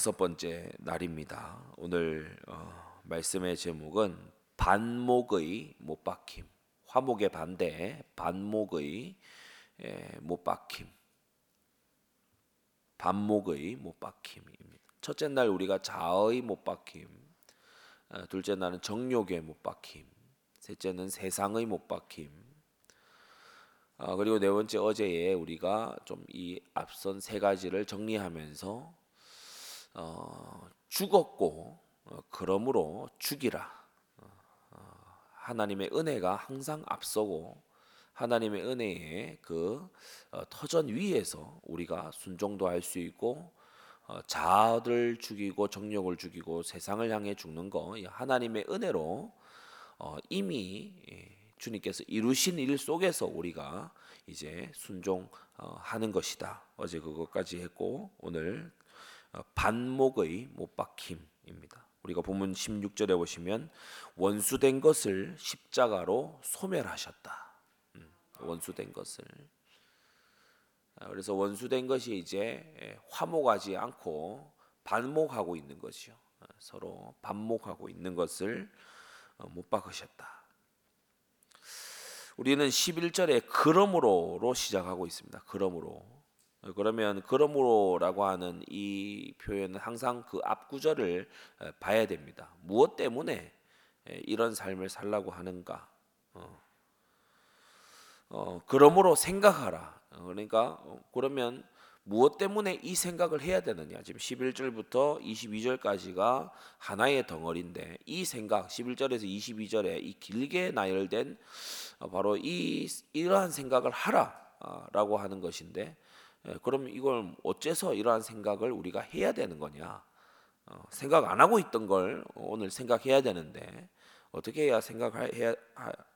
다섯 번째 날입니다. 오늘 어, 말씀의 제목은 반목의 못 박힘. 화목의 반대 반목의 예, 못 박힘. 반목의 못 박힘입니다. 첫째 날 우리가 자의 못 박힘. 어, 둘째 날은 정욕의 못 박힘. 셋째는 세상의 못 박힘. 어, 그리고 네 번째 어제에 우리가 좀 이 앞선 세 가지를 정리하면서 어, 죽었고 어, 그러므로 죽이라. 어, 어, 하나님의 은혜가 항상 앞서고 하나님의 은혜의 그 어, 터전 위에서 우리가 순종도 할 수 있고 어, 자아를 죽이고 정욕을 죽이고 세상을 향해 죽는 거 하나님의 은혜로 어, 이미 예, 주님께서 이루신 일 속에서 우리가 이제 순종하는 것이다. 어제 그것까지 했고 오늘 어, 반목의 못 박힘입니다. 우리가 본문 16절에 보시면 원수된 것을 십자가로 소멸하셨다. 음, 원수된 것을 아, 그래서 원수된 것이 이제 예, 화목하지 않고 반목하고 있는 것이요. 어, 서로 반목하고 있는 것을 어, 못 박으셨다. 우리는 11절에 그러므로로 시작하고 있습니다. 그러므로 그러면 그러므로라고 하는 이 표현은 항상 그 앞구절을 봐야 됩니다. 무엇 때문에 이런 삶을 살라고 하는가? 어. 어, 그러므로 생각하라. 어, 그러니까 어, 그러면 무엇 때문에 이 생각을 해야 되느냐? 지금 11절부터 22절까지가 하나의 덩어리인데 이 생각 11절에서 22절에 이 길게 나열된 바로 이 이러한 생각을 하라라고 하는 것인데 예, 그럼 이걸 어째서 이러한 생각을 우리가 해야 되는 거냐? 어, 생각 안 하고 있던 걸 오늘 생각해야 되는데 어떻게 해야 생각해야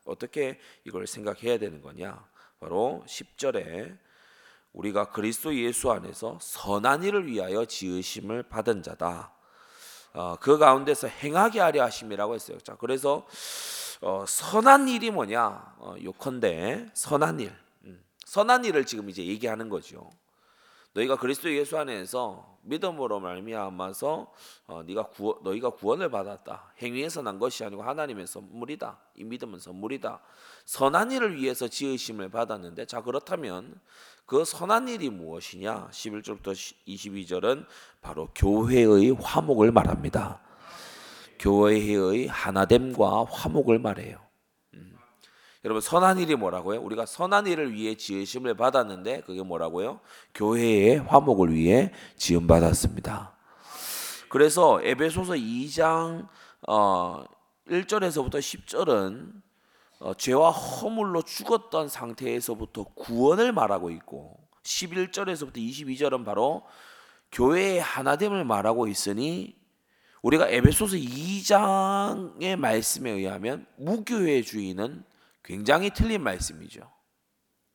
어떻게 이걸 생각해야 되는 거냐? 바로 10절에 우리가 그리스도 예수 안에서 선한 일을 위하여 지으심을 받은 자다. 어, 그 가운데서 행하게 하려 하심이라고 했어요. 자, 그래서 어, 선한 일이 뭐냐? 어, 요컨대 선한 일. 선한 일을 지금 이제 얘기하는 거죠. 너희가 그리스도 예수 안에서 믿음으로 말미암아서 어, 네가 구원, 너희가 구원을 받았다. 행위에서 난 것이 아니고 하나님의 선물이다. 이 믿음은 선물이다. 선한 일을 위해서 지으심을 받았는데 자 그렇다면 그 선한 일이 무엇이냐? 11절부터 22절은 바로 교회의 화목을 말합니다. 교회의 하나됨과 화목을 말해요. 여러분 선한 일이 뭐라고요? 우리가 선한 일을 위해 지으심을 받았는데 그게 뭐라고요? 교회의 화목을 위해 지음 받았습니다. 그래서 에베소서 2장 어, 1절에서부터 10절은 어, 죄와 허물로 죽었던 상태에서부터 구원을 말하고 있고 11절에서부터 22절은 바로 교회의 하나됨을 말하고 있으니 우리가 에베소서 2장의 말씀에 의하면 무교회 주의는 굉장히 틀린 말씀이죠.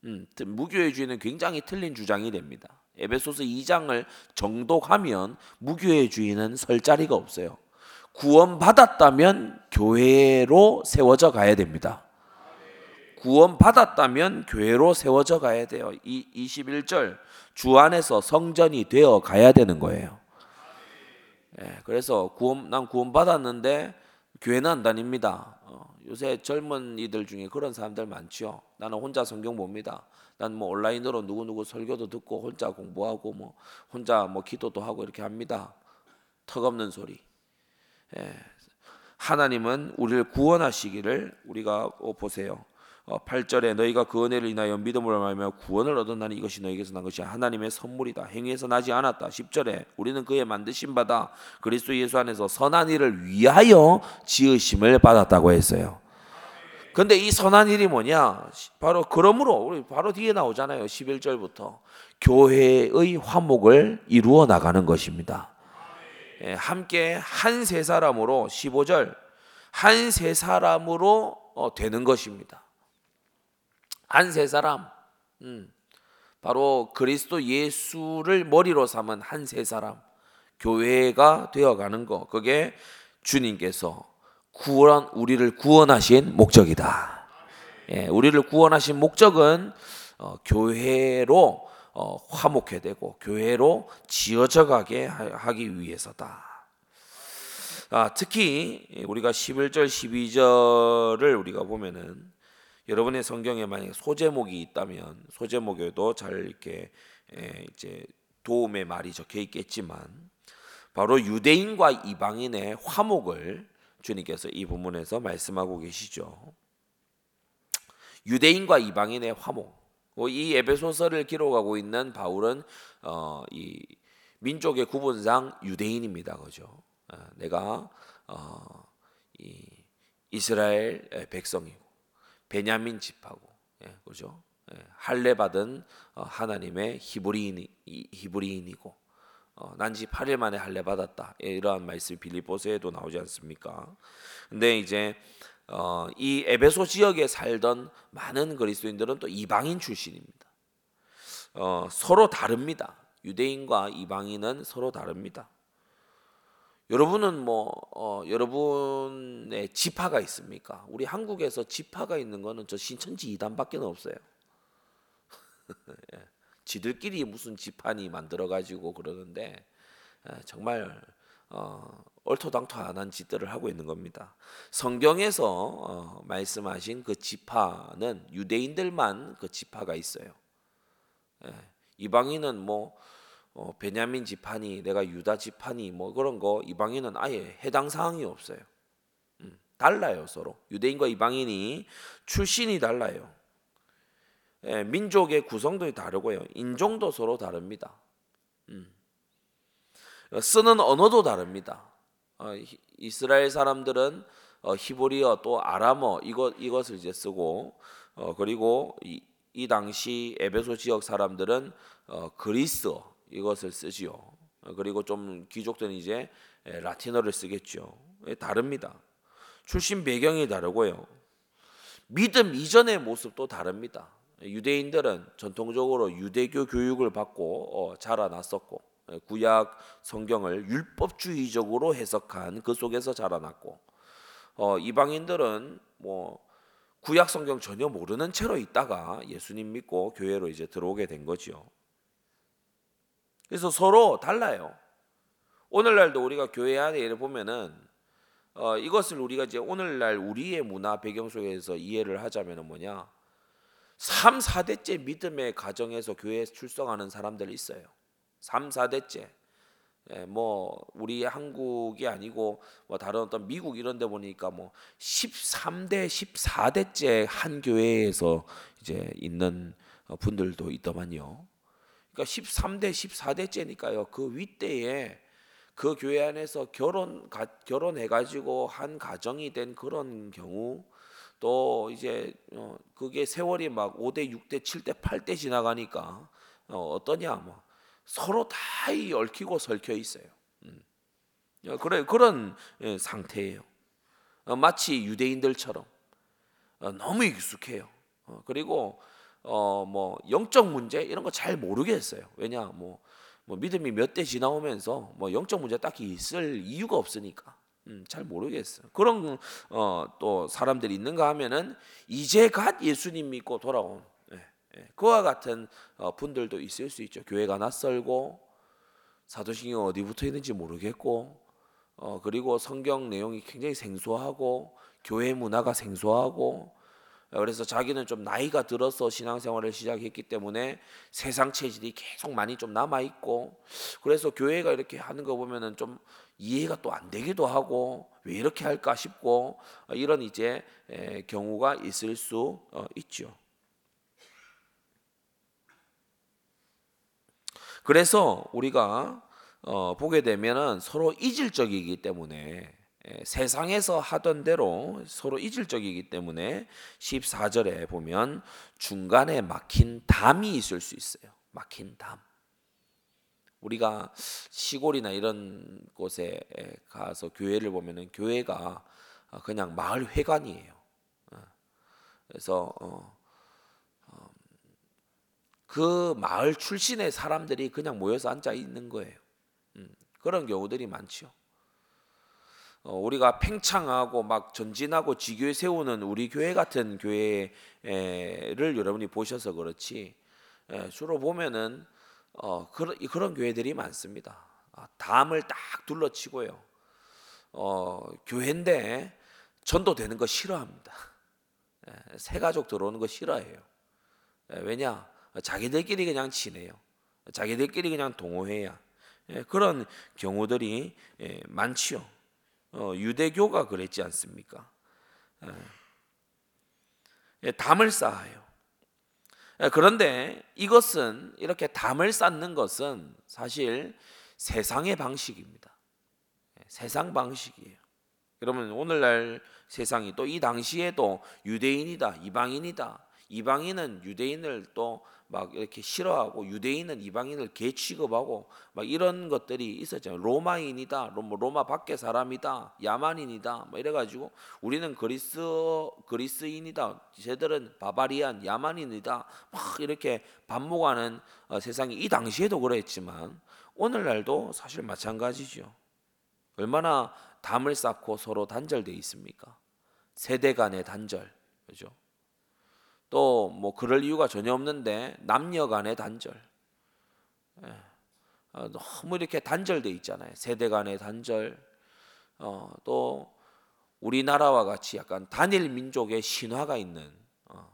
음, 무교회주의는 굉장히 틀린 주장이 됩니다. 에베소서 2장을 정독하면 무교회주의는 설 자리가 없어요. 구원받았다면 교회로 세워져 가야 됩니다. 구원받았다면 교회로 세워져 가야 돼요. 이 21절 주 안에서 성전이 되어 가야 되는 거예요. 예, 그래서 구원 난 구원받았는데 교회는 안 다닙니다. 어, 요새 젊은이들 중에 그런 사람들 많죠. 나는 혼자 성경 봅니다. 난 뭐 온라인으로 누구 누구 설교도 듣고 혼자 공부하고 뭐 혼자 뭐 기도도 하고 이렇게 합니다. 턱없는 소리. 예. 하나님은 우리를 구원하시기를 우리가 어, 보세요. 8절에 어, 너희가 그 은혜를 인하여 믿음으로 말하며 구원을 얻었나니 이것이 너희에게서 난 것이 하나님의 선물이다. 행위에서 나지 않았다. 10절에 우리는 그의 만드신 바다 그리스도 예수 안에서 선한 일을 위하여 지으심을 받았다고 했어요. 근데 이 선한 일이 뭐냐? 바로 그러므로 우리 바로 뒤에 나오잖아요. 11절부터 교회의 화목을 이루어 나가는 것입니다. 예, 함께 한 세 사람으로 15절 한 세 사람으로 어, 되는 것입니다. 한 세 사람, 음, 바로 그리스도 예수를 머리로 삼은 한 세 사람, 교회가 되어 가는 거, 그게 주님께서 구원 우리를 구원하신 목적이다. 예, 우리를 구원하신 목적은 어, 교회로 어, 화목해되고 교회로 지어져 가게 하- 하기 위해서다. 아, 특히 우리가 11절 12절을 우리가 보면은 여러분의 성경에 만약 소제목이 있다면 소제목에도 잘 이렇게 에, 이제 도움의 말이 적혀 있겠지만 바로 유대인과 이방인의 화목을 주님께서 이 부분에서 말씀하고 계시죠. 유대인과 이방인의 화목. 어, 이 에베소서를 기록하고 있는 바울은 어, 이 민족의 구분상 유대인입니다, 그죠? 아, 내가 어, 이 이스라엘 백성이고 베냐민 집하고, 예, 그죠? 예, 할례 받은 어, 하나님의 히브리인 히브리인이고 어, 난지 8일 만에 할례 받았다. 예, 이러한 말씀이 빌립보서에도 나오지 않습니까? 근데 이제 어, 이 에베소 지역에 살던 많은 그리스도인들은 또 이방인 출신입니다. 어, 서로 다릅니다. 유대인과 이방인은 서로 다릅니다. 여러분은 뭐 어, 여러분의 지파가 있습니까? 우리 한국에서 지파가 있는 거는 저 신천지 이단밖에 없어요. 예. 지들끼리 무슨 지판이 만들어 가지고 그러는데 예, 정말 어, 얼토당토안한 짓들을 하고 있는 겁니다. 성경에서 어, 말씀하신 그 지파는 유대인들만 그 지파가 있어요. 예, 이방인은 뭐 어, 베냐민 지파니 내가 유다 지파니 뭐 그런 거 이방인은 아예 해당 사항이 없어요. 음, 달라요 서로 유대인과 이방인이 출신이 달라요. 예, 민족의 구성도 다르고요. 인종도 서로 다릅니다. 음. 쓰는 언어도 다릅니다. 어, 히- 이스라엘 사람들은 어, 히브리어 또 아람어 이것 이것을 이제 쓰고 어, 그리고 이, 이 당시 에베소 지역 사람들은 어, 그리스어 이것을 쓰지요. 어, 그리고 좀 귀족들은 이제 에, 라틴어를 쓰겠죠. 예, 다릅니다. 출신 배경이 다르고요. 믿음 이전의 모습도 다릅니다. 유대인들은 전통적으로 유대교 교육을 받고 어, 자라났었고 예, 구약 성경을 율법주의적으로 해석한 그 속에서 자라났고 어, 이방인들은 뭐 구약 성경 전혀 모르는 채로 있다가 예수님 믿고 교회로 이제 들어오게 된 거지요. 그래서 서로 달라요. 오늘날도 우리가 교회 안에 예를 보면은 어, 이것을 우리가 이제 오늘날 우리의 문화 배경 속에서 이해를 하자면은 뭐냐? 3, 4대째 믿음의 가정에서 교회에 출석하는 사람들 있어요. 3, 4대째. 예, 뭐 우리 한국이 아니고 뭐 다른 어떤 미국 이런 데 보니까 뭐 13대, 14대째 한 교회에서 이제 있는 어, 분들도 있더만요. 그러니까 13대, 14대째니까요. 그 윗대에 그 교회 안에서 결혼 가, 결혼해 가지고 한 가정이 된 그런 경우 또 이제 어, 그게 세월이 막 5대, 6대, 7대, 8대 지나가니까 어, 어떠냐 뭐 서로 다 이 얽히고 설켜 있어요. 음. 어, 그래 그런 예, 상태예요. 어, 마치 유대인들처럼 어, 너무 익숙해요. 어, 그리고 어, 뭐 영적 문제 이런 거 잘 모르겠어요. 왜냐 뭐, 뭐 믿음이 몇 대 지나오면서 뭐 영적 문제 딱히 있을 이유가 없으니까 음, 잘 모르겠어요. 그런 어, 또 사람들이 있는가 하면은 이제 갓 예수님 믿고 돌아온 예, 예, 그와 같은 어, 분들도 있을 수 있죠. 교회가 낯설고 사도신경 어디 붙어 있는지 모르겠고 어, 그리고 성경 내용이 굉장히 생소하고 교회 문화가 생소하고 어, 그래서 자기는 좀 나이가 들어서 신앙생활을 시작했기 때문에 세상 체질이 계속 많이 좀 남아 있고 그래서 교회가 이렇게 하는 거 보면은 좀 이해가 또 안 되기도 하고 왜 이렇게 할까 싶고 어, 이런 이제 에, 경우가 있을 수 어, 있죠. 그래서 우리가 어, 보게 되면은 서로 이질적이기 때문에 에, 세상에서 하던 대로 서로 이질적이기 때문에 14절에 보면 중간에 막힌 담이 있을 수 있어요. 막힌 담. 우리가 시골이나 이런 곳에 가서 교회를 보면은 교회가 어, 그냥 마을 회관이에요. 어, 그래서 어, 어, 그 마을 출신의 사람들이 그냥 모여서 앉아 있는 거예요. 음, 그런 경우들이. 어, 우리가 팽창하고 막 전진하고 지교회 세우는 우리 교회 같은 교회를 여러분이 보셔서 그렇지 예, 주로 보면은 어, 그런 그런 교회들이 많습니다. 아, 담을 딱 둘러치고요. 어, 교회인데 전도되는 거 싫어합니다. 예, 새 가족 들어오는 거 싫어해요. 예, 왜냐? 자기들끼리 그냥 지내요. 자기들끼리 그냥 동호회야. 예, 그런 경우들이 예, 많지요. 어, 유대교가 그랬지 않습니까? 예, 예, 담을 쌓아요. 예, 그런데 이것은 이렇게 담을 쌓는 것은 사실 세상의 방식입니다. 예, 세상 방식이에요. 그러면 오늘날 세상이 또 이 당시에도 유대인이다, 이방인이다. 이방인은 유대인을 또 막 이렇게 싫어하고 유대인은 이방인을 개 취급하고 막 이런 것들이 있었잖아요. 로마인이다, 로마, 로마 밖의 사람이다, 야만인이다, 뭐 이래가지고 우리는 그리스 그리스인이다, 쟤들은 바바리안 야만인이다, 막 이렇게 반목하는 어, 세상이 이 당시에도 그랬지만 오늘날도 사실 마찬가지죠. 얼마나 담을 쌓고 서로 단절돼 있습니까? 세대 간의 단절, 그죠? 또 뭐 그럴 이유가 전혀 없는데 남녀 간의 단절. 예. 어, 너무 이렇게 단절돼 있잖아요. 세대 간의 단절. 어, 또 우리나라와 같이 약간 단일 민족의 신화가 있는 어,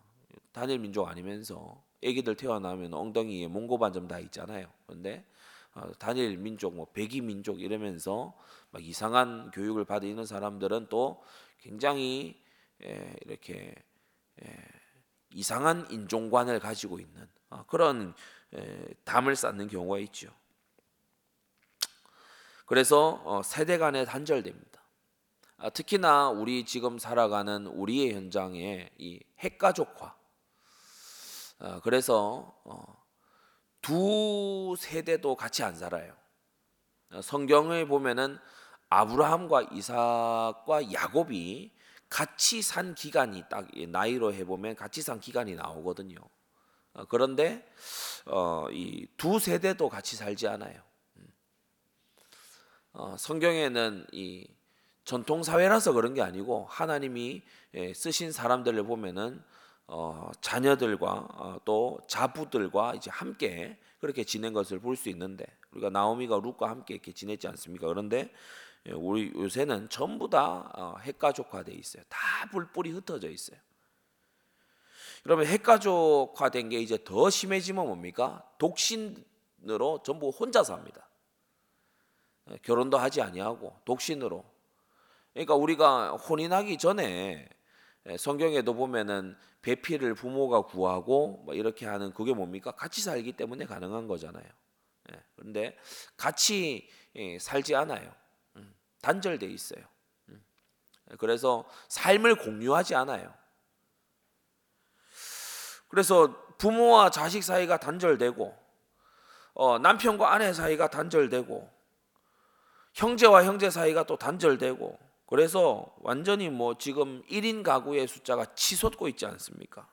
단일 민족 아니면서 아기들 태어나면 엉덩이에 몽고 반 점 다 있잖아요. 그런데 어, 단일 민족, 뭐 백이 민족 이러면서 막 이상한 교육을 받는 사람들은 또 굉장히 예, 이렇게 예, 이상한 인종관을 가지고 있는 어, 그런 예, 담을 쌓는 경우가 있죠. 그래서 어, 세대 간에 단절됩니다. 아, 특히나 우리 지금 살아가는 우리의 현장에 이 핵가족화. 아, 그래서 어, 두 세대도 같이 안 살아요. 어, 성경에 보면은 아브라함과 이삭과 야곱이 같이 산 기간이 딱 나이로 해보면 같이 산 기간이 나오거든요. 어, 그런데 어, 이 두 세대도 같이 살지 않아요. 음. 어, 성경에는 이 전통 사회라서 그런 게 아니고 하나님이 예, 쓰신 사람들을 보면은 어, 자녀들과 어, 또 자부들과 이제 함께 그렇게 지낸 것을 볼 수 있는데 우리가 나오미가 룻과 함께 이렇게 지냈지 않습니까? 그런데 예, 우리 요새는 전부 다 어, 핵가족화돼 있어요. 다 뿔뿔이 흩어져 있어요. 그러면 핵가족화된 게 이제 더 심해지면 뭡니까? 독신으로 전부 혼자 삽니다. 예, 결혼도 하지 아니하고 독신으로. 그러니까 우리가 혼인하기 전에 예, 성경에도 보면은 배필을 부모가 구하고 뭐 이렇게 하는 그게 뭡니까? 같이 살기 때문에 가능한 거잖아요. 예, 그런데 같이 예, 살지 않아요. 음, 단절돼 있어요. 음, 그래서 삶을 공유하지 않아요. 그래서 부모와 자식 사이가 단절되고 어, 남편과 아내 사이가 단절되고 형제와 형제 사이가 또 단절되고 그래서 완전히 뭐 지금 1인 가구의 숫자가 치솟고 있지 않습니까?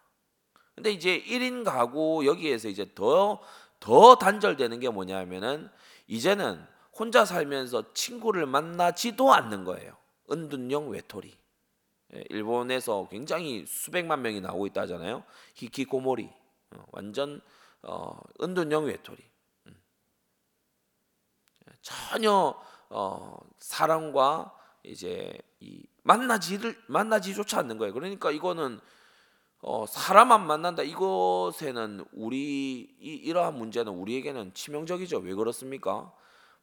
근데 이제 1인 가구 여기에서 이제 더, 더 단절되는 게 뭐냐면은 이제는 혼자 살면서 친구를 만나지도 않는 거예요. 은둔형 외톨이. 예, 일본에서 굉장히 수백만 명이 나오고 있다잖아요. 히키코모리. 어, 완전 어, 은둔형 외톨이. 음. 전혀 어, 사랑과 이제 이 만나지를 만나지조차 않는 거예요. 그러니까 이거는 어, 사람 안 만난다. 이것에는 우리 이, 이러한 문제는 우리에게는 치명적이죠. 왜 그렇습니까?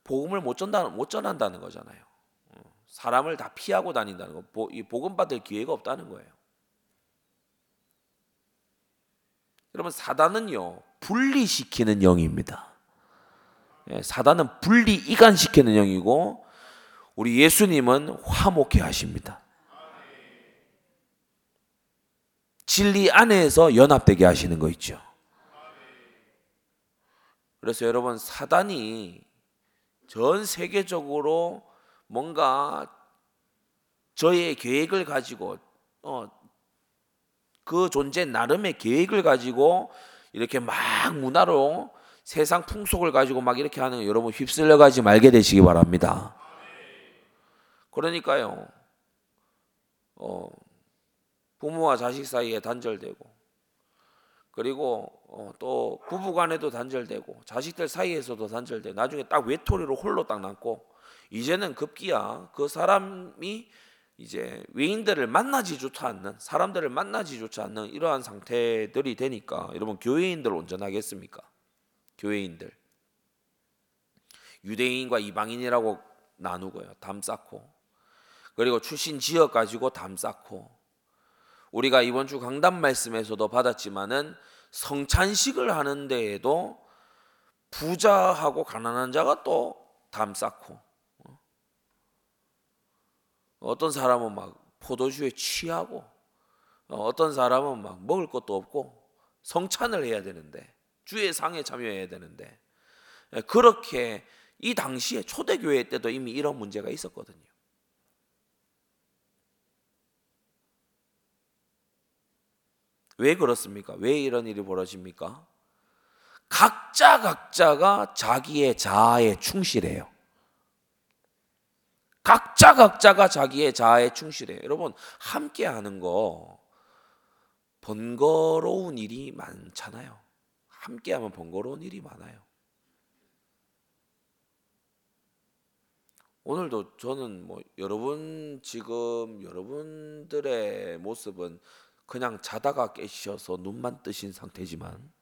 복음을 못 전다 못 전한다는 거잖아요. 어, 사람을 다 피하고 다닌다는 거. 복음 받을 기회가 없다는 거예요. 여러분 사단은요 분리시키는 영입니다. 예, 사단은 분리 이간시키는 영이고 우리 예수님은 화목해 하십니다. 진리 안에서 연합되게 하시는 거 있죠. 그래서 여러분 사단이 전 세계적으로 뭔가 저의 계획을 가지고 어, 그 존재 나름의 계획을 가지고 이렇게 막 문화로 세상 풍속을 가지고 막 이렇게 하는 여러분 휩쓸려 가지 말게 되시기 바랍니다. 그러니까요. 어, 부모와 자식 사이에 단절되고 그리고 어, 또 부부간에도 단절되고 자식들 사이에서도 단절돼 나중에 딱 외톨이로 홀로 딱 남고 이제는 급기야 그 사람이 이제 외인들을 만나지조차 않는 사람들을 만나지조차 않는 이러한 상태들이 되니까 여러분 교회인들 온전하겠습니까? 교회인들. 유대인과 이방인이라고 나누고요. 담 쌓고. 그리고 출신 지역 가지고 담 쌓고 우리가 이번 주 강단 말씀에서도 받았지만은 성찬식을 하는 데에도 부자하고 가난한 자가 또 담 쌓고 어? 어떤 사람은 막 포도주에 취하고 어, 어떤 사람은 막 먹을 것도 없고 성찬을 해야 되는데 주의 상에 참여해야 되는데 예, 그렇게 이 당시에 초대교회 때도 이미 이런 문제가 있었거든요. 왜 그렇습니까? 왜 이런 일이 벌어집니까? 각자 각자가 자기의 자아에 충실해요. 각자 각자가 자기의 자아에 충실해요. 여러분 함께 하는 거 번거로운 일이 많잖아요. 함께 하면 번거로운 일이 많아요. 오늘도 저는 뭐 여러분 지금 여러분들의 모습은 그냥 자다가 깨셔서 눈만 뜨신 상태지만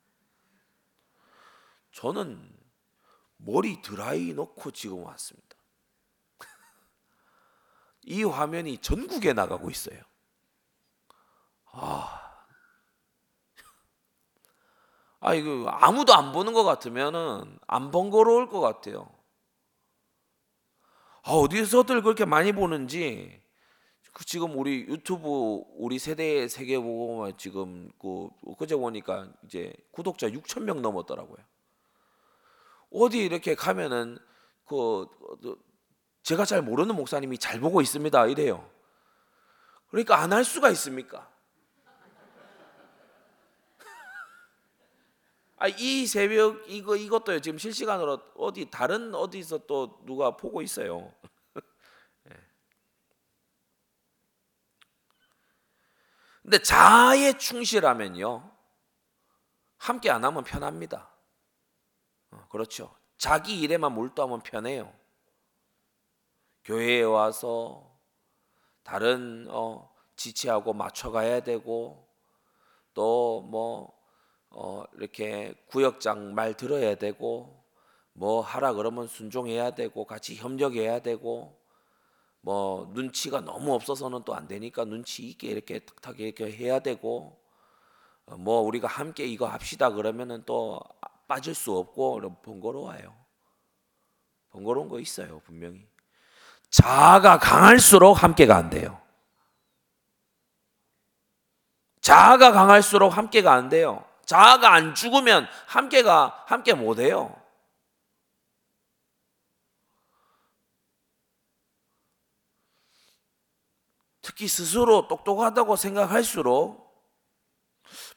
저는 머리 드라이 놓고 지금 왔습니다. 이 화면이 전국에 나가고 있어요. 아, 아 이거 아무도 안 보는 것 같으면은 안 번거로울 것 같아요. 아, 어디서들 그렇게 많이 보는지 그 지금 우리 유튜브 우리 세대 세계 보고 지금 그 그제 보니까 이제 구독자 6천 명 넘었더라고요. 어디 이렇게 가면은 그 제가 잘 모르는 목사님이 잘 보고 있습니다 이래요. 그러니까 안 할 수가 있습니까? 아, 이 새벽 이거 이것도 지금 실시간으로 어디 다른 어디서 또 누가 보고 있어요. 근데 자아에 충실하면요. 함께 안 하면 편합니다. 어, 그렇죠. 자기 일에만 몰두하면 편해요. 교회에 와서 다른 어, 지체하고 맞춰가야 되고 또뭐 어, 이렇게 구역장 말 들어야 되고 뭐 하라 그러면 순종해야 되고 같이 협력해야 되고 뭐 눈치가 너무 없어서는 또 안 되니까 눈치 있게 이렇게 탁탁 이렇게 해야 되고 어, 뭐 우리가 함께 이거 합시다 그러면은 또 빠질 수 없고 번거로워요. 번거로운 거 있어요 분명히. 자아가 강할수록 함께가 안 돼요. 자아가 강할수록 함께가 안 돼요. 자아가 안 죽으면 함께가 함께 못 해요. 특히 스스로 똑똑하다고 생각할수록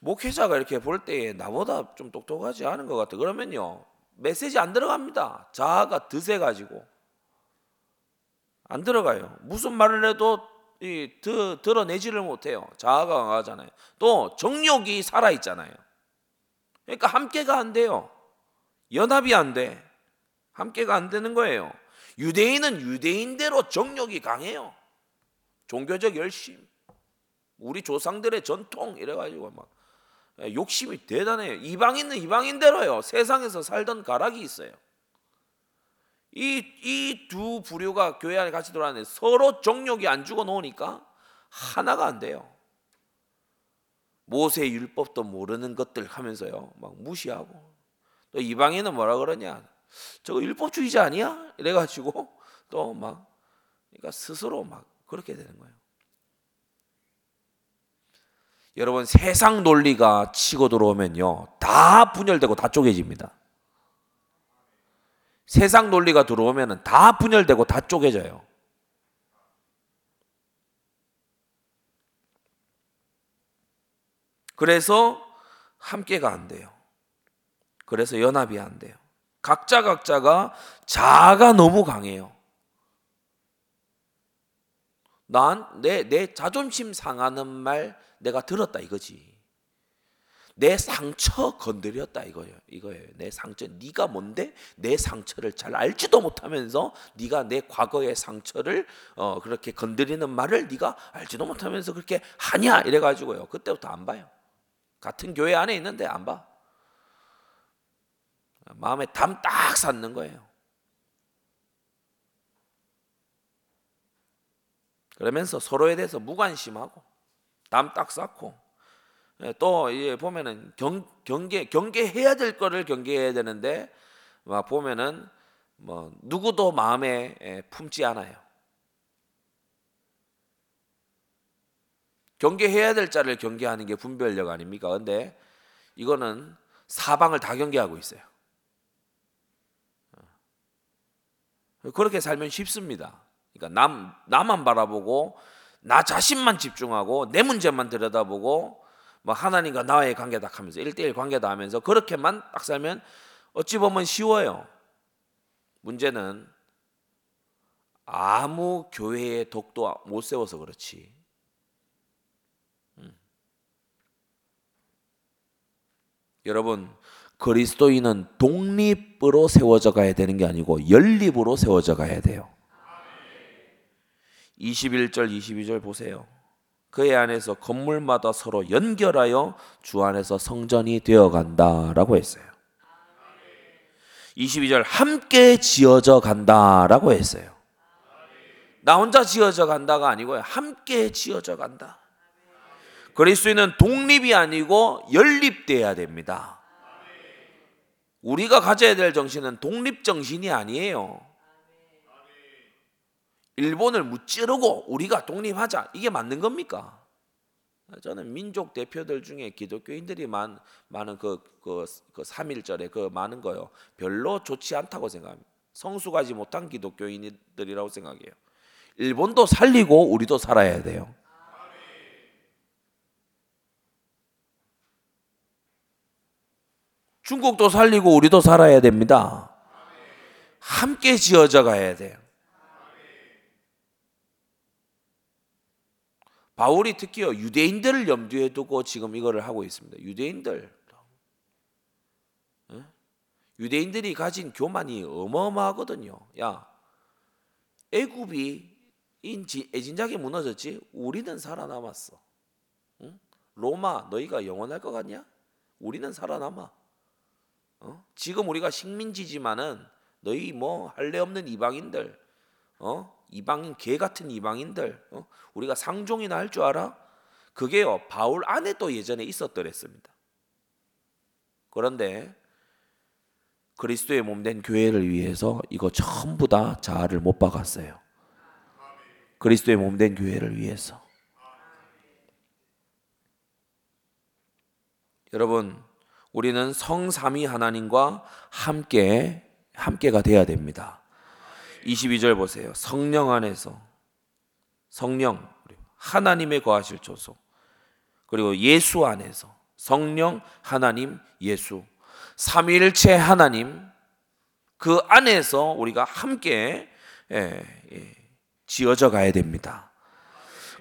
목회자가 이렇게 볼 때에 나보다 좀 똑똑하지 않은 것 같아. 그러면요 메시지 안 들어갑니다. 자아가 드세 가지고 안 들어가요. 무슨 말을 해도 이 드, 드러내지를 못해요. 자아가 강하잖아요. 또 정욕이 살아 있잖아요. 그러니까 함께가 안 돼요. 연합이 안 돼. 함께가 안 되는 거예요. 유대인은 유대인대로 정욕이 강해요. 종교적 열심, 우리 조상들의 전통 이래가지고 막 욕심이 대단해요. 이방인은 이방인대로요. 세상에서 살던 가락이 있어요. 이 이 두 부류가 교회 안에 같이 들어왔는데 서로 정욕이 안 죽어 놓으니까 하나가 안 돼요. 모세 율법도 모르는 것들 하면서요. 막 무시하고 또 이방인은 뭐라 그러냐? 저거 율법주의자 아니야? 이래 가지고 또 막 그러니까 스스로 막 그렇게 되는 거예요. 여러분 세상 논리가 치고 들어오면요. 다 분열되고 다 쪼개집니다. 세상 논리가 들어오면 다 분열되고 다 쪼개져요. 그래서 함께가 안 돼요. 그래서 연합이 안 돼요. 각자 각자가 자아가 너무 강해요. 난내내 자존심 상하는 말 내가 들었다 이거지. 내 상처 건드렸다 이거예요. 이거예요. 내 상처. 네가 뭔데 내 상처를 잘 알지도 못하면서 네가 내 과거의 상처를 어, 그렇게 건드리는 말을 네가 알지도 못하면서 그렇게 하냐 이래 가지고요. 그때부터 안 봐요. 같은 교회 안에 있는데 안 봐. 마음에 담 딱 쌓는 거예요. 그러면서 서로에 대해서 무관심하고 담딱 쌓고 예, 또 이제 보면은 경, 경계 경계해야 될 거를 경계해야 되는데 막 보면은 뭐 누구도 마음에 예, 품지 않아요. 경계해야 될 자를 경계하는 게 분별력 아닙니까? 근데 이거는 사방을 다 경계하고 있어요. 어. 그렇게 살면 쉽습니다. 그러니까 남 나만 바라보고 나 자신만 집중하고 내 문제만 들여다보고 뭐 하나님과 나의 관계다 하면서 일대일 관계다 하면서 그렇게만 딱 살면 어찌 보면 쉬워요. 문제는 아무 교회의 독도 못 세워서 그렇지. 음. 여러분 그리스도인은 독립으로 세워져 가야 되는 게 아니고 연립으로 세워져 가야 돼요. 21절 22절 보세요. 그의 안에서 건물마다 서로 연결하여 주 안에서 성전이 되어 간다라고 했어요. 22절 함께 지어져 간다라고 했어요. 나 혼자 지어져 간다가 아니고요. 함께 지어져 간다. 그리스도인은 독립이 아니고 연립돼야 됩니다. 우리가 가져야 될 정신은 독립 정신이 아니에요. 일본을 무찌르고 우리가 독립하자 이게 맞는 겁니까? 저는 민족 대표들 중에 기독교인들이 많, 많은 그, 그, 그 3일절에 그 많은 거요. 별로 좋지 않다고 생각합니다. 성숙하지 못한 기독교인들이라고 생각해요. 일본도 살리고 우리도 살아야 돼요. 중국도 살리고 우리도 살아야 됩니다. 함께 지어져 가야 돼요. 바울이 특히요 유대인들을 염두에 두고 지금 이거를 하고 있습니다. 유대인들 유대인들이 가진 교만이 어마어마하거든요. 야 애굽이 애진작이 무너졌지 우리는 살아남았어. 응? 로마 너희가 영원할 것 같냐? 우리는 살아남아. 어? 지금 우리가 식민지지만은 너희 뭐 할례 없는 이방인들 어? 이방인 개 같은 이방인들 어? 우리가 상종이나 할 줄 알아? 그게요 바울 안에도 예전에 있었더랬습니다. 그런데 그리스도의 몸된 교회를 위해서 이거 전부 다 자아를 못 박았어요. 그리스도의 몸된 교회를 위해서. 여러분, 우리는 성삼위 하나님과 함께 함께가 돼야 됩니다. 22절 보세요. 성령 안에서 성령 하나님의 거하실 조소 그리고 예수 안에서 성령 하나님 예수 삼위일체 하나님 그 안에서 우리가 함께 예, 예, 지어져 가야 됩니다.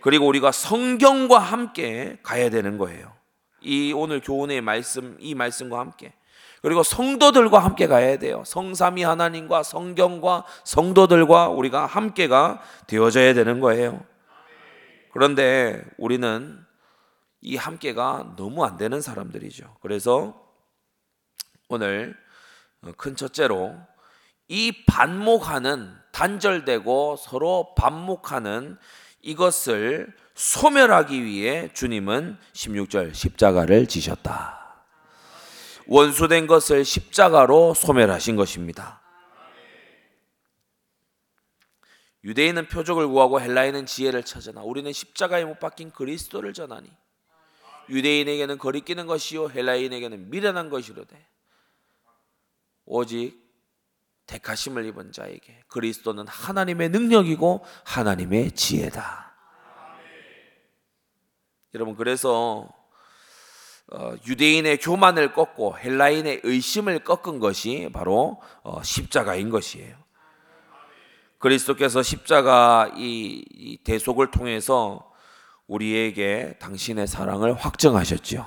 그리고 우리가 성경과 함께 가야 되는 거예요. 이 오늘 교훈의 말씀 이 말씀과 함께 그리고 성도들과 함께 가야 돼요. 성삼위 하나님과 성경과 성도들과 우리가 함께가 되어져야 되는 거예요. 그런데 우리는 이 함께가 너무 안 되는 사람들이죠. 그래서 오늘 큰 첫째로 이 반목하는 단절되고 서로 반목하는 이것을 소멸하기 위해 주님은 16절 십자가를 지셨다. 원수된 것을 십자가로 소멸하신 것입니다. 유대인은 표적을 구하고 헬라인은 지혜를 찾으나 우리는 십자가에 못 박힌 그리스도를 전하니 유대인에게는 거리끼는 것이요 헬라인에게는 미련한 것이로되 오직 택하심을 입은 자에게 그리스도는 하나님의 능력이고 하나님의 지혜다. 여러분 그래서 어, 유대인의 교만을 꺾고 헬라인의 의심을 꺾은 것이 바로 어, 십자가인 것이에요. 그리스도께서 십자가 이 대속을 통해서 우리에게 당신의 사랑을 확증하셨죠.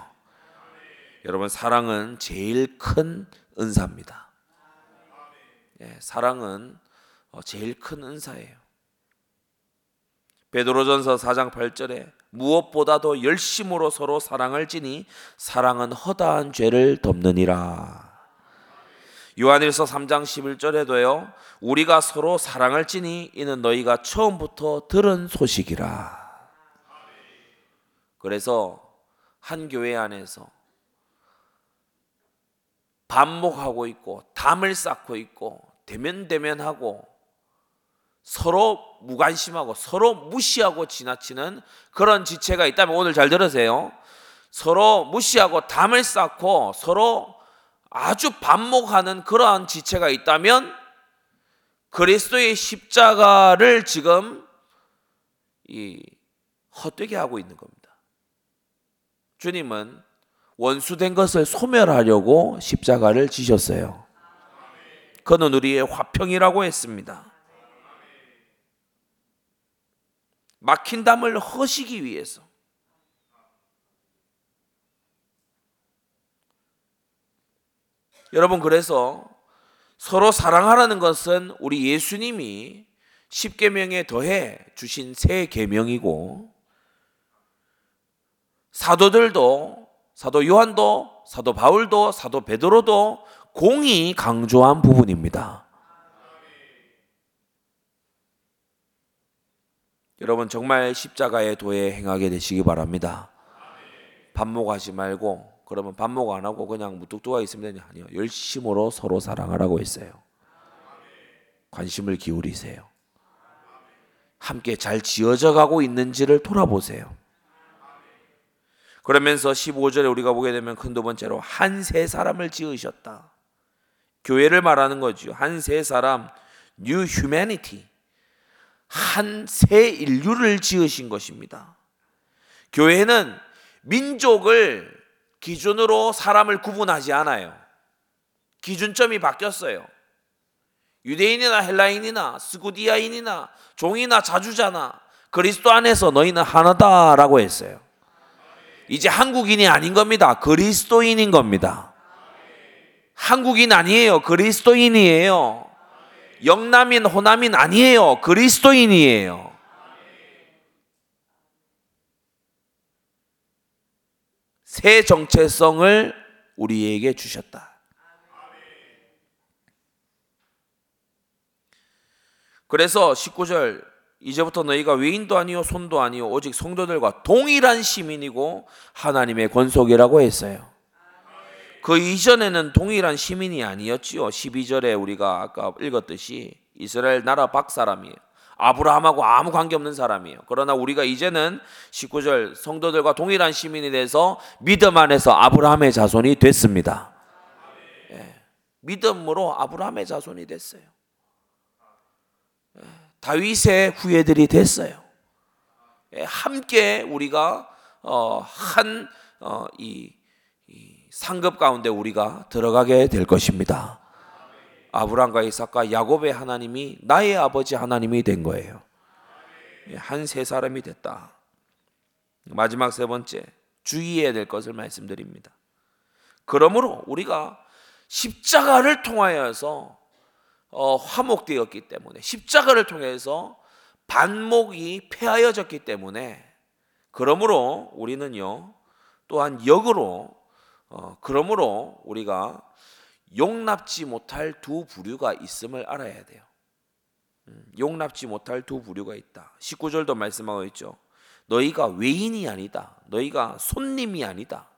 여러분 사랑은 제일 큰 은사입니다. 예, 사랑은 어, 제일 큰 은사예요. 베드로전서 4장 8절에 무엇보다도 열심으로 서로 사랑을 지니 사랑은 허다한 죄를 덮느니라. 요한일서 3장 11절에도요. 우리가 서로 사랑을 지니 이는 너희가 처음부터 들은 소식이라. 그래서 한 교회 안에서 반목하고 있고 담을 쌓고 있고 대면대면하고 서로 무관심하고 서로 무시하고 지나치는 그런 지체가 있다면 오늘 잘 들으세요. 서로 무시하고 담을 쌓고 서로 아주 반목하는 그러한 지체가 있다면 그리스도의 십자가를 지금 이 헛되게 하고 있는 겁니다. 주님은 원수된 것을 소멸하려고 십자가를 지셨어요. 그는 우리의 화평이라고 했습니다. 막힌 담을 허시기 위해서 여러분 그래서 서로 사랑하라는 것은 우리 예수님이 십계명에 더해 주신 새 계명이고 사도들도 사도 요한도 사도 바울도 사도 베드로도 공이 강조한 부분입니다. 여러분 정말 십자가의 도에 행하게 되시기 바랍니다. 반목하지 말고 그러면 반목 안 하고 그냥 무뚝뚝하 있으면 되냐? 아니요. 열심으로 서로 사랑하라고 했어요. 관심을 기울이세요. 함께 잘 지어져 가고 있는지를 돌아보세요. 그러면서 15절에 우리가 보게 되면 큰 두 번째로 한 세 사람을 지으셨다. 교회를 말하는 거죠. 한 세 사람, new humanity. 한세 인류를 지으신 것입니다. 교회는 민족을 기준으로 사람을 구분하지 않아요. 기준점이 바뀌었어요. 유대인이나 헬라인이나 스구디아인이나 종이나 자주자나 그리스도 안에서 너희는 하나다라고 했어요. 이제 한국인이 아닌 겁니다. 그리스도인인 겁니다. 한국인 아니에요. 그리스도인이에요. 영남인, 호남인 아니에요. 그리스도인이에요. 새 정체성을 우리에게 주셨다. 그래서 19절 이제부터 너희가 외인도 아니요 손도 아니요 오직 성도들과 동일한 시민이고 하나님의 권속이라고 했어요. 그 이전에는 동일한 시민이 아니었지요. 12절에 우리가 아까 읽었듯이 이스라엘 나라 박 사람이에요. 아브라함하고 아무 관계없는 사람이에요. 그러나 우리가 이제는 19절 성도들과 동일한 시민이 돼서 믿음 안에서 아브라함의 자손이 됐습니다. 예, 믿음으로 아브라함의 자손이 됐어요. 예, 다윗의 후예들이 됐어요. 예, 함께 우리가 어, 한이 어, 상급 가운데 우리가 들어가게 될 것입니다. 아브람과 이삭과 야곱의 하나님이 나의 아버지 하나님이 된 거예요. 예, 한세 사람이 됐다. 마지막 세 번째 주의해야 될 것을 말씀드립니다. 그러므로 우리가 십자가를 통하여서 어, 화목되었기 때문에 십자가를 통해서 반목이 폐하여졌기 때문에 그러므로 우리는요 또한 역으로 어, 그러므로 우리가 용납지 못할 두 부류가 있음을 알아야 돼요. 음, 용납지 못할 두 부류가 있다. 19절도 말씀하고 있죠. 너희가 외인이 아니다. 너희가 손님이 아니다.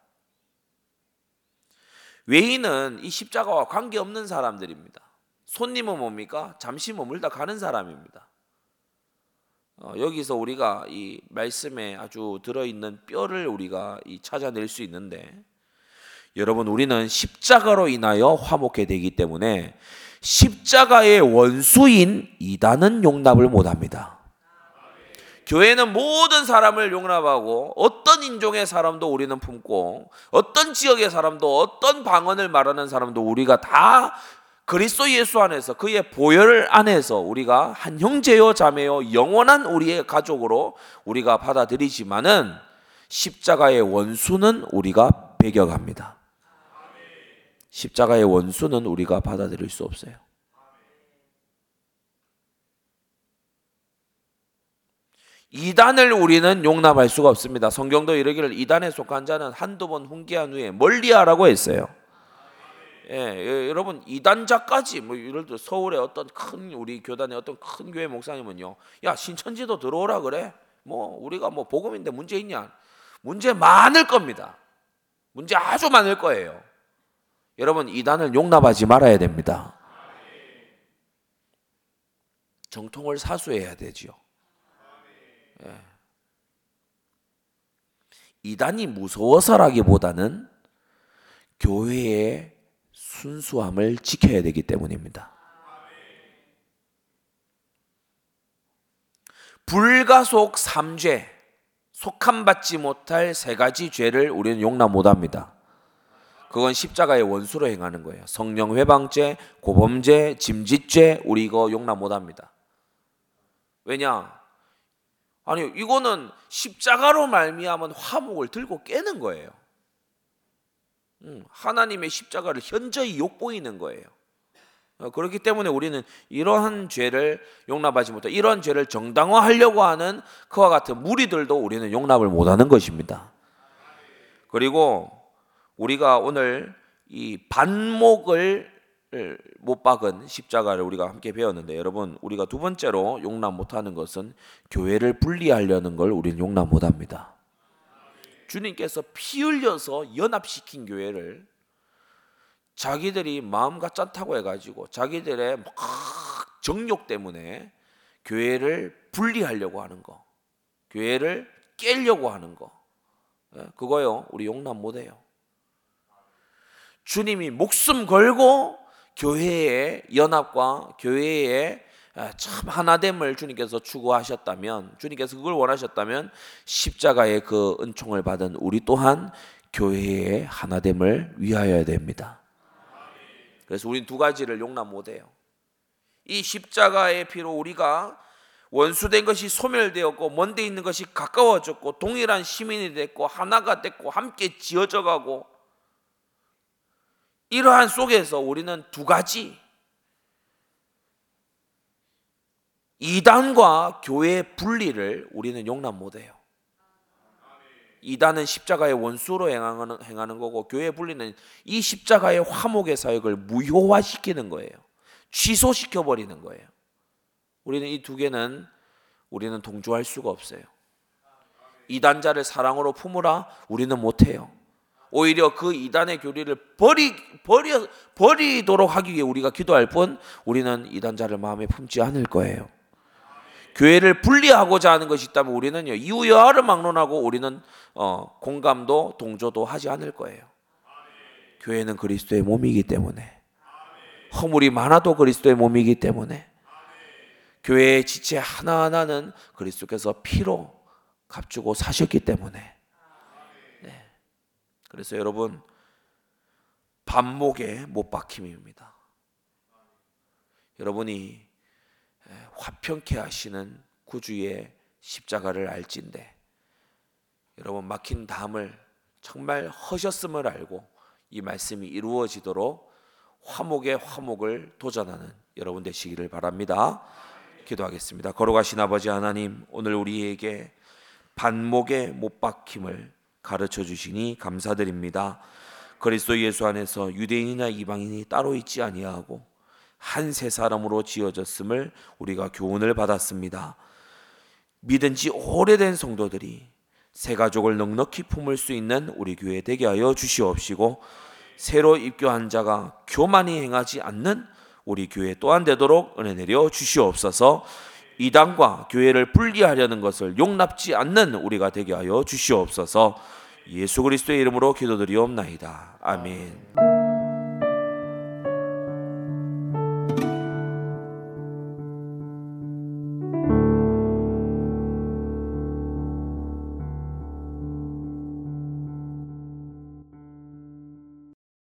외인은 이 십자가와 관계없는 사람들입니다. 손님은 뭡니까? 잠시 머물다 가는 사람입니다. 어, 여기서 우리가 이 말씀에 아주 들어있는 뼈를 우리가 찾아낼 수 있는데 여러분 우리는 십자가로 인하여 화목해 되기 때문에 십자가의 원수인 이단은 용납을 못합니다. 교회는 모든 사람을 용납하고 어떤 인종의 사람도 우리는 품고 어떤 지역의 사람도 어떤 방언을 말하는 사람도 우리가 다 그리스도 예수 안에서 그의 보혈 안에서 우리가 한 형제요 자매요 영원한 우리의 가족으로 우리가 받아들이지만은 십자가의 원수는 우리가 배격합니다. 십자가의 원수는 우리가 받아들일 수 없어요. 이단을 우리는 용납할 수가 없습니다. 성경도 이르기를 이단에 속한 자는 한두 번 훈계한 후에 멀리하라고 했어요. 예, 예, 여러분 이단자까지 뭐 예를 들어 서울의 어떤 큰 우리 교단의 어떤 큰 교회 목사님은요, 야 신천지도 들어오라 그래. 뭐 우리가 뭐 복음인데 문제 있냐? 문제 많을 겁니다. 문제 아주 많을 거예요. 여러분 이단을 용납하지 말아야 됩니다. 정통을 사수해야 되지요. 예. 이단이 무서워서라기보다는 교회의 순수함을 지켜야 되기 때문입니다. 불가속 3죄, 속함받지 못할 세 가지 죄를 우리는 용납 못합니다. 그건 십자가의 원수로 행하는 거예요. 성령 회방죄, 고범죄, 짐짓죄 우리 이거 용납 못 합니다. 왜냐? 아니 이거는 십자가로 말미암은 화목을 들고 깨는 거예요. 음, 하나님의 십자가를 현저히 욕보이는 거예요. 어, 그렇기 때문에 우리는 이러한 죄를 용납하지 못해 이러한 죄를 정당화하려고 하는 그와 같은 무리들도 우리는 용납을 못하는 것입니다. 그리고 우리가 오늘 이 반목을 못 박은 십자가를 우리가 함께 배웠는데 여러분 우리가 두 번째로 용납 못하는 것은 교회를 분리하려는 걸 우리는 용납 못합니다. 주님께서 피 흘려서 연합시킨 교회를 자기들이 마음과 짠타고 해가지고 자기들의 막 정욕 때문에 교회를 분리하려고 하는 거, 교회를 깨려고 하는 거, 예, 그거요 우리 용납 못해요. 주님이 목숨 걸고 교회의 연합과 교회의 아, 참 하나됨을 주님께서 추구하셨다면 주님께서 그걸 원하셨다면 십자가의 그 은총을 받은 우리 또한 교회의 하나됨을 위하여야 됩니다. 그래서 우리는 두 가지를 용납 못해요. 이 십자가의 피로 우리가 원수된 것이 소멸되었고 먼데 있는 것이 가까워졌고 동일한 시민이 됐고 하나가 됐고 함께 지어져 가고 이러한 속에서 우리는 두 가지 이단과 교회의 분리를 우리는 용납 못해요. 이단은 십자가의 원수로 행하는, 행하는 거고 교회 분리는 이 십자가의 화목의 사역을 무효화시키는 거예요. 취소시켜 버리는 거예요. 우리는 이 두 개는 우리는 동조할 수가 없어요. 이단자를 사랑으로 품으라 우리는 못해요. 오히려 그 이단의 교리를 버리 버려 버리도록 하기 위해 우리가 기도할 뿐 우리는 이단자를 마음에 품지 않을 거예요. 교회를 분리하고자 하는 것이 있다면 우리는요 이유여하를 막론하고 우리는 어, 공감도 동조도 하지 않을 거예요. 교회는 그리스도의 몸이기 때문에 허물이 많아도 그리스도의 몸이기 때문에 교회의 지체 하나하나는 그리스도께서 피로 값주고 사셨기 때문에 그래서 여러분 반목에 못 박힘입니다. 여러분이 화평케 하시는 구주의 십자가를 알진데 여러분 막힌 담을 정말 허셨음을 알고 이 말씀이 이루어지도록 화목의 화목을 도전하는 여러분 되시기를 바랍니다. 기도하겠습니다. 걸어가신 아버지 하나님 오늘 우리에게 반목의 못 박힘을 가르쳐 주시니 감사드립니다. 그리스도 예수 안에서 유대인이나 이방인이 따로 있지 아니하고 한 세 사람으로 지어졌음을 우리가 교훈을 받았습니다. 믿은 지 오래된 성도들이 새 가족을 넉넉히 품을 수 있는 우리 교회 되게 하여 주시옵시고 새로 입교한 자가 교만이 행하지 않는 우리 교회 또한 되도록 은혜 내려 주시옵소서. 이단과 교회를 분리하려는 것을 용납지 않는 우리가 되게 하여 주시옵소서. 예수 그리스도의 이름으로 기도드리옵나이다. 아멘.